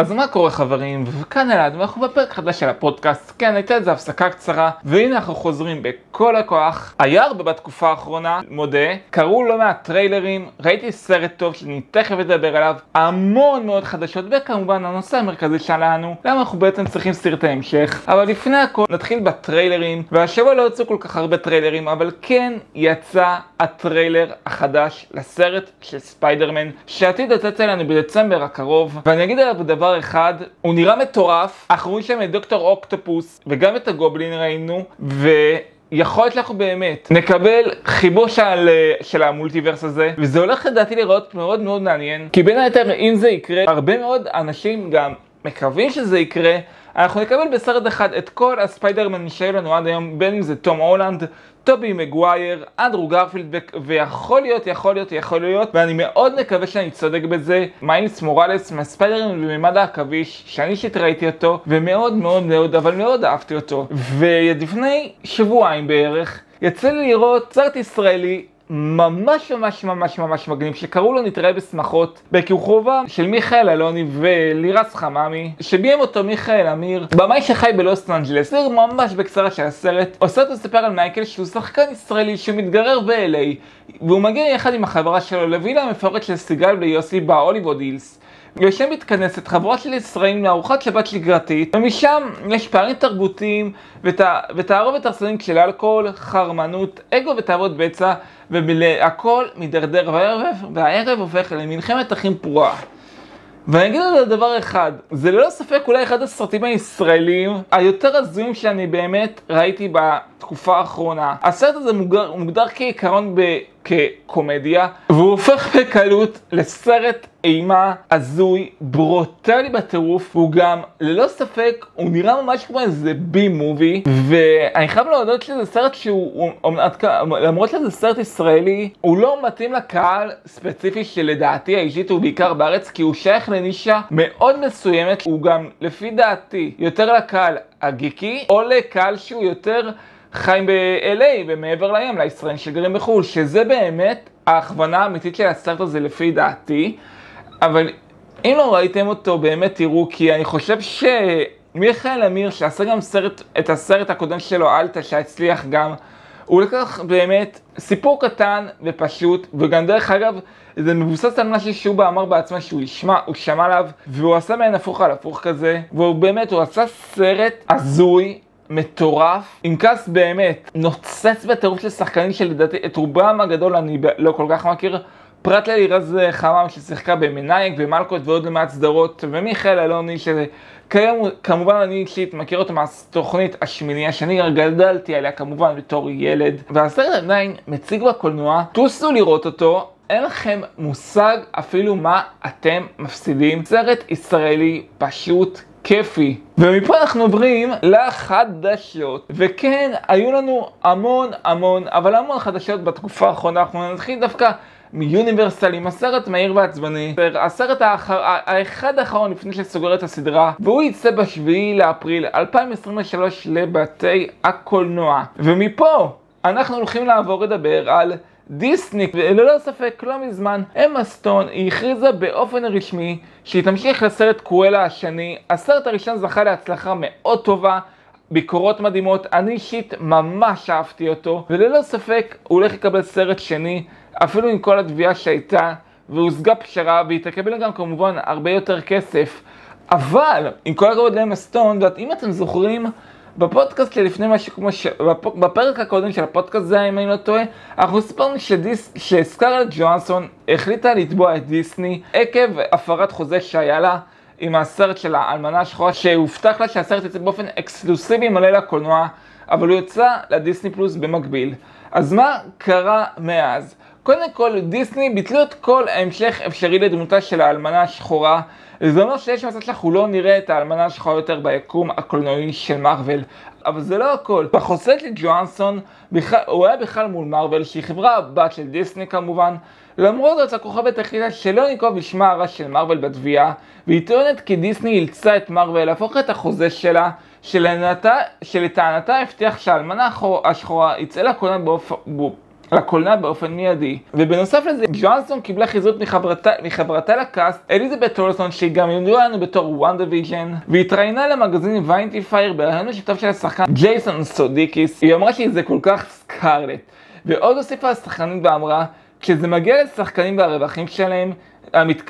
אז מה קורה חברים, וכאן אלעד, ואנחנו בפרק חדש של הפודקאסט, כן הייתה איזה הפסקה קצרה, והנה אנחנו חוזרים בכל הכוח. היה הרבה בתקופה האחרונה, מודה, קראו לא מעט טריילרים, ראיתי סרט טוב שאני תכף אדבר עליו, המון מאוד חדשות, וכמובן הנושא המרכזי שלנו, למה אנחנו בעצם צריכים סרטי המשך. אבל לפני הכל נתחיל בטריילרים, והשבוע לא יצאו כל כך הרבה טריילרים, אבל כן יצא הטריילר החדש לסרט של ספיידרמן, שעתיד לצאת אלינו בדצמבר הקרוב, ואני אגיד עליו דבר דבר אחד, הוא נראה מטורף, אנחנו רואים שם את דוקטור אוקטופוס וגם את הגובלין ראינו, ו... יכול להיות שאנחנו באמת נקבל חיבור של, של ה multiverse הזה וזה הולך לדעתי לראות מאוד מאוד מעניין. כי בין היתר אם זה יקרה הרבה מאוד אנשים גם מקווים שזה יקרה אנחנו נקבל בסרט אחד את כל הספיידרמן שהיו לנו עד היום בין אם זה תום הולנד טובי מגווייר, אנדרו גרפילד, ויכול להיות, יכול להיות, יכול להיות, ואני מאוד מקווה שאני צודק בזה, מיילס מוראלס מהספיידרמן בממד העכביש, שאני אישית ראיתי אותו, ומאוד מאוד מאוד, אבל מאוד אהבתי אותו. ולפני שבועיים בערך, יצא לי לראות סרט ישראלי ממש ממש ממש ממש מגניב שקראו לו נתראה בשמחות בכיכובם של מיכאל אלוני ולירס חממי שביים אותו מיכאל אמיר במאי שחי בלוס אנג'לס. זה ממש בקצרה של הסרט. הסרט מספר על מייקל שהוא שחקן ישראלי שמתגרר ב-LA והוא מגיע יחד עם החברה שלו לווילה המפוארת של סיגל ויוסי בהוליווד הילס ושם מתכנסת חבורה של ישראלים לארוחת שבת שגרתית, ומשם יש פערים תרבותיים ותערובת הרסנית של אלכוהול, חרמנות, אגו ותאוות בצע, והכל מידרדר והערב, והערב הופך למלחמת אחים פרועה. ואני אגיד על דבר אחד, זה ללא ספק אולי אחד הסרטים הישראלים היותר הזויים שאני באמת ראיתי בתקופה האחרונה. הסרט הזה מוגדר, מוגדר כעיקרון ב... כקומדיה, והוא הופך בקלות לסרט אימה הזוי, ברוטלי בטירוף, והוא גם, ללא ספק, הוא נראה ממש כמו איזה בי מובי, ואני חייב להודות שזה סרט שהוא, למרות שזה סרט ישראלי, הוא לא מתאים לקהל ספציפי שלדעתי האישית הוא בעיקר בארץ, כי הוא שייך לנישה מאוד מסוימת, הוא גם, לפי דעתי, יותר לקהל הגיקי, או לקהל שהוא יותר... חיים ב-LA ומעבר לים, לישראלים שגרים בחו"ל, שזה באמת ההכוונה האמיתית של הסרט הזה לפי דעתי, אבל אם לא ראיתם אותו באמת תראו, כי אני חושב שמיכאל אמיר שעשה גם סרט, את הסרט הקודם שלו, אלטה, שהצליח גם, הוא לקח באמת סיפור קטן ופשוט, וגם דרך אגב, זה מבוסס על משהו שהוא אמר בעצמו שהוא ישמע, הוא שמע עליו, והוא עשה מעין הפוך על הפוך כזה, והוא באמת, הוא עשה סרט הזוי, מטורף, עם קאסט באמת נוצץ בטירוף של שחקנים שלדעתי את רובם הגדול אני לא כל כך מכיר, פרט ללירז חמם ששיחקה במנאייק ומלכות ועוד למעט סדרות, ומיכאל אלוני שכיום כמובן אני אישית מכיר אותו מהתוכנית השמינייה שאני גדלתי עליה כמובן בתור ילד, והסרט עדיין מציג בקולנוע, טוסו לראות אותו. אין לכם מושג אפילו מה אתם מפסידים. סרט ישראלי פשוט כיפי. ומפה אנחנו עוברים לחדשות. וכן, היו לנו המון המון, אבל המון חדשות בתקופה האחרונה. אנחנו נתחיל דווקא מיוניברסל עם הסרט מהיר ועצבני. הסרט האחר, האחד האחרון לפני שסוגר את הסדרה, והוא יצא בשביעי לאפריל 2023 לבתי הקולנוע. ומפה אנחנו הולכים לעבור לדבר על דיסני, ללא ספק לא מזמן, אמה סטון, היא הכריזה באופן רשמי שהיא תמשיך לסרט קרואלה השני. הסרט הראשון זכה להצלחה מאוד טובה, ביקורות מדהימות, אני אישית ממש אהבתי אותו, וללא ספק הוא הולך לקבל סרט שני, אפילו עם כל התביעה שהייתה, והושגה פשרה, והיא תקבל גם כמובן הרבה יותר כסף. אבל, עם כל הכבוד לאמה סטון, אם אתם זוכרים, בפודקאסט שלפני משהו כמו ש... בפרק הקודם של הפודקאסט זה, אם אני לא טועה, אנחנו סיפרנו שדיס... שסקארלט ג'ואנסון החליטה לתבוע את דיסני עקב הפרת חוזה שהיה לה עם הסרט של האלמנה השחורה, שהובטח לה שהסרט יצא באופן אקסקלוסיבי מלא לקולנוע, אבל הוא יצא לדיסני פלוס במקביל. אז מה קרה מאז? קודם כל, דיסני ביטלו את כל ההמשך אפשרי לדמותה של האלמנה השחורה. זה אומר שיש מצב שאנחנו לא נראה את האלמנה השחורה יותר ביקום הקולנועי של מארוול. אבל זה לא הכל. בחוזה של ג'ואנסון, הוא היה בכלל מול מארוול, שהיא חברה בת של דיסני כמובן. למרות זאת, הכוכבת החליטה שלא ננקוב בשמה הרע של מארוול בתביעה, והיא טוענת כי דיסני אילצה את מארוול להפוך את החוזה שלה, שלטענתה הבטיח שהאלמנה השחורה יצא לקולנוע באופן... לקולנוע באופן מיידי. ובנוסף לזה, ג'ואנסון קיבלה חיזוק מחברתה, מחברתה לקאסט, אליזבת אולסן, שהיא גם ידועה לנו בתור WandaVision, והתראיינה למגזין Vanity Fair בראיון משותף של השחקן ג'ייסון סודיקיס. היא אמרה שזה כל כך סקארלט. ועוד הוסיפה השחקנית ואמרה, כשזה מגיע לשחקנים והרווחים שלהם,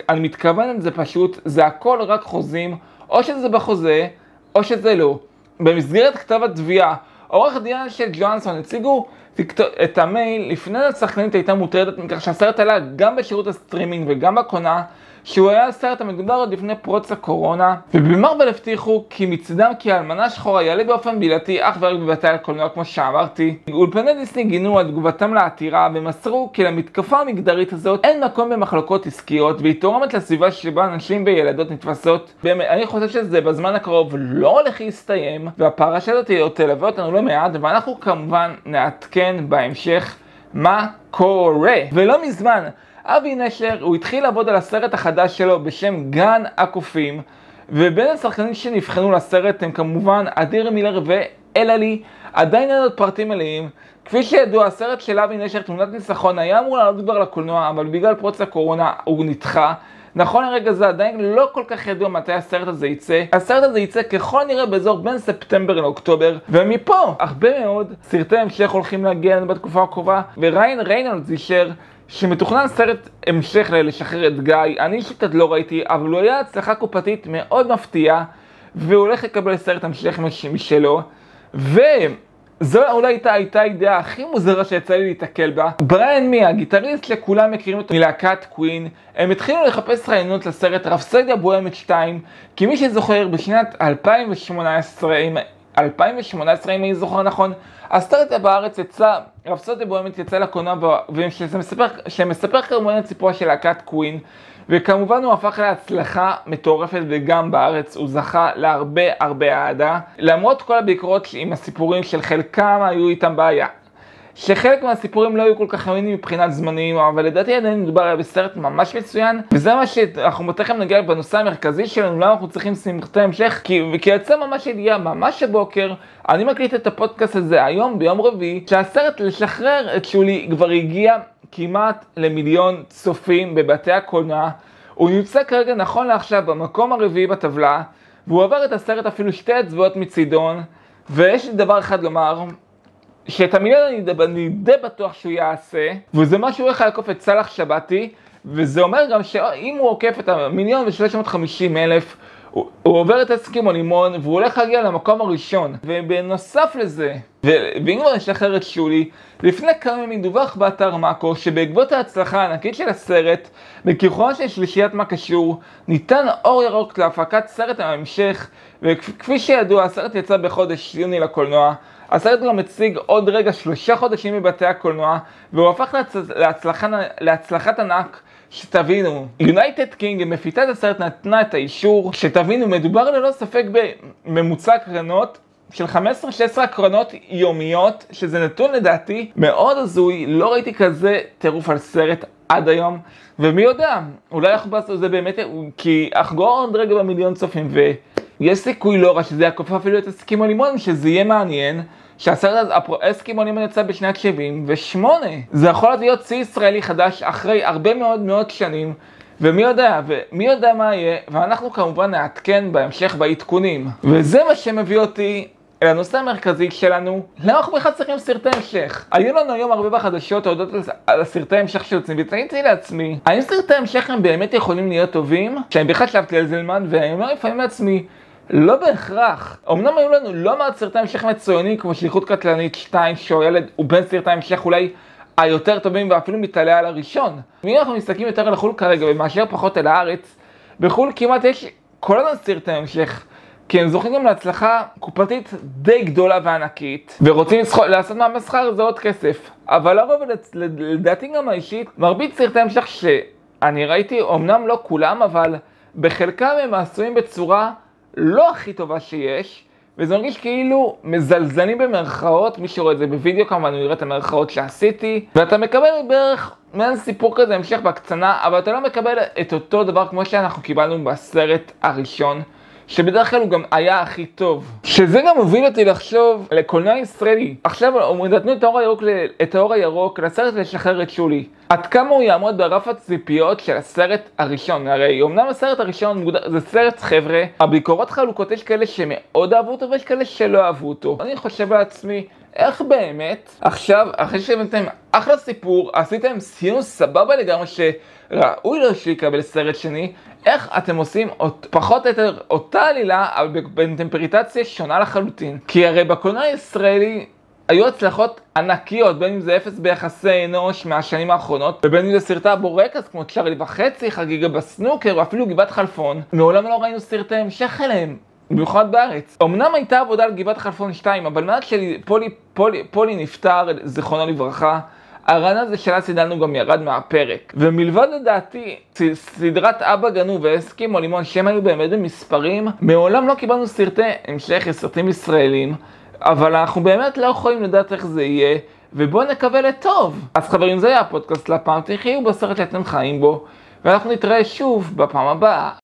אני מתכוונת זה פשוט, זה הכל רק חוזים, או שזה בחוזה, או שזה לא. במסגרת כתב התביעה, עורך הדין של ג'ואנסון הציגו את המייל לפני השחקנית הייתה מוטרדת מכך שהסרט עלה גם בשירות הסטרימינג וגם בקולנוע שהוא היה הסרט המדובר עוד לפני פרוץ הקורונה ובמרבל הבטיחו כי מצדם כי האלמנה שחורה יעלה באופן בלעדי אך ורק בבתי הקולנוע כמו שאמרתי. אולפני דיסני גינו על תגובתם לעתירה ומסרו כי למתקפה המגדרית הזאת אין מקום במחלוקות עסקיות והיא תורמת לסביבה שבה נשים וילדות נתפסות. באמת, אני חושב שזה בזמן הקרוב לא הולך להסתיים והפרשה הזאת עוד תלווה אותנו לא מעט ואנחנו כמובן נעדכן בהמשך מה קורה. ולא מזמן אבי נשר, הוא התחיל לעבוד על הסרט החדש שלו בשם גן הקופים, ובין השחקנים שנבחנו לסרט הם כמובן אדיר מילר ואלעלי, עדיין אין עוד פרטים מלאים. כפי שידוע, הסרט של אבי נשר, תמונת ניצחון, היה אמור לעלות כבר לקולנוע, אבל בגלל פרוץ הקורונה הוא נדחה. נכון לרגע זה עדיין לא כל כך ידוע מתי הסרט הזה יצא. הסרט הזה יצא ככל נראה באזור בין ספטמבר לאוקטובר, ומפה הרבה מאוד סרטי המשך הולכים להגיע בתקופה הקרובה, וריין ריינולדס אישר שמתוכנן סרט המשך לשחרר את גיא, אני אישית עוד לא ראיתי, אבל הוא היה הצלחה קופתית מאוד מפתיעה, והוא הולך לקבל סרט המשך משלו, וזו אולי הייתה, הייתה האידאה הכי מוזרה שיצא לי להתקל בה. בריאן מי, הגיטריסט שכולם מכירים אותו מלהקת קווין, הם התחילו לחפש רעיונות לסרט רפסדיה בוהמת 2, כי מי שזוכר בשנת 2018, 2018 אם אני זוכר נכון, הסרט בארץ יצא, רפסודיה בוהמת יצא לקולנוע, שמספר כמובן את סיפורה של להקת קווין, וכמובן הוא הפך להצלחה מטורפת וגם בארץ הוא זכה להרבה הרבה אהדה, למרות כל הביקורות עם הסיפורים של חלקם היו איתם בעיה. שחלק מהסיפורים לא היו כל כך אמינים מבחינת זמנים, אבל לדעתי עדיין מדובר בסרט ממש מצוין, וזה מה שאנחנו תכף נגיע בנושא המרכזי שלנו, למה אנחנו צריכים סרטי המשך, כי, כי יצא ממש ידיעה ממש הבוקר, אני מקליט את הפודקאסט הזה היום ביום רביעי, שהסרט לשחרר את שולי כבר הגיע כמעט למיליון צופים בבתי הקולנוע, הוא נמצא כרגע נכון לעכשיו במקום הרביעי בטבלה, והוא עבר את הסרט אפילו שתי אצבעות מצידון, ויש לי דבר אחד לומר, שאת המיליון אני, די בטוח שהוא יעשה, וזה מה שהוא הולך לעקוף את סאלח שבתי, וזה אומר גם שאם הוא עוקף את המיליון ושלוש מאות חמישים אלף, הוא, הוא עובר את הסכימו לימון והוא הולך להגיע למקום הראשון. ובנוסף לזה, ואם כבר נשחרר את שולי, לפני כמה ימים דווח באתר מאקו שבעקבות ההצלחה הענקית של הסרט, בכיכונה של שלישיית מה קשור, ניתן אור ירוק להפקת סרט ההמשך, וכפי שידוע הסרט יצא בחודש יוני לקולנוע, הסרט גם מציג עוד רגע שלושה חודשים מבתי הקולנוע, והוא הפך להצ... להצלחה... להצלחת ענק. שתבינו, יונייטד קינג, מפיצת הסרט נתנה את האישור, שתבינו, מדובר ללא ספק בממוצע קרנות של 15-16 הקרנות יומיות, שזה נתון לדעתי מאוד הזוי, לא ראיתי כזה טירוף על סרט עד היום, ומי יודע, אולי אנחנו זה באמת, כי אחגור עוד רגע במיליון צופים, ויש סיכוי לא רע שזה יעקוף אפילו את אסקימו לימון, שזה יהיה מעניין. שהסרט הזה, אסקימו לימון יצא בשנת 78. זה יכול להיות שיא ישראלי חדש אחרי הרבה מאוד מאוד שנים, ומי יודע, ומי יודע מה יהיה, ואנחנו כמובן נעדכן בהמשך בעדכונים. וזה מה שמביא אותי אל הנושא המרכזי שלנו, למה אנחנו בכלל צריכים סרטי המשך? היו לנו היום הרבה בחדשות הודות על הסרטי המשך שיוצאים, ותהיתי לעצמי, האם סרטי המשך הם באמת יכולים להיות טובים? שאני בכלל חשבתי על זלמן, ואני אומר לפעמים לעצמי, לא בהכרח. אמנם היו לנו לא מעט סרטי המשך מצוינים כמו שליחות קטלנית 2, שהוא ילד, הוא בין סרטי המשך אולי היותר טובים ואפילו מתעלה על הראשון. ואם אנחנו מסתכלים יותר לחו"ל כרגע ומאשר פחות אל הארץ, בחו"ל כמעט יש כל הזמן סרטי המשך. כי הם זוכים גם להצלחה קופתית די גדולה וענקית, ורוצים לעשות מהמסחר זה עוד כסף. אבל לרוב, לדעתי גם האישית, מרבית סרטי המשך שאני ראיתי, אמנם לא כולם, אבל בחלקם הם עשויים בצורה לא הכי טובה שיש, וזה מרגיש כאילו מזלזלים במרכאות, מי שרואה את זה בווידאו כמובן הוא יראה את המרכאות שעשיתי, ואתה מקבל בערך מעין סיפור כזה המשך בהקצנה, אבל אתה לא מקבל את אותו דבר כמו שאנחנו קיבלנו בסרט הראשון, שבדרך כלל הוא גם היה הכי טוב. שזה גם הוביל אותי לחשוב לקולנוע ישראלי. עכשיו נתנו את האור הירוק, את האור הירוק לסרט לשחרר את שולי. עד כמה הוא יעמוד ברף הציפיות של הסרט הראשון? הרי אמנם הסרט הראשון זה סרט חבר'ה, הביקורות חלוקות, יש כאלה שמאוד אהבו אותו ויש כאלה שלא אהבו אותו. אני חושב לעצמי, איך באמת, עכשיו, אחרי שהבאתם אחלה סיפור, עשיתם סיום סבבה לגמרי שראוי לו שיקבל סרט שני, איך אתם עושים אות, פחות או יותר אותה עלילה, אבל באינטרפרטציה שונה לחלוטין. כי הרי בקולנוע הישראלי היו הצלחות ענקיות, בין אם זה אפס ביחסי אנוש מהשנים האחרונות, ובין אם זה סרטי הבורקס כמו צ'ארלי וחצי, חגיגה בסנוקר, או אפילו גבעת חלפון. מעולם לא ראינו סרטי המשך אליהם. במיוחד בארץ. אמנם הייתה עבודה על גבעת חלפון 2, אבל מאז שפולי פולי, פולי נפטר, זיכרונו לברכה, הרעיון הזה של הסידלנו גם ירד מהפרק. ומלבד לדעתי, סדרת אבא גנוב ואסקימו לימון, שהם היו באמת במספרים, מעולם לא קיבלנו סרטי המשך, סרטים ישראלים, אבל אנחנו באמת לא יכולים לדעת איך זה יהיה, ובואו נקווה לטוב. אז חברים, זה היה הפודקאסט לפעם, תחיו בסרט שאתם חיים בו, ואנחנו נתראה שוב בפעם הבאה.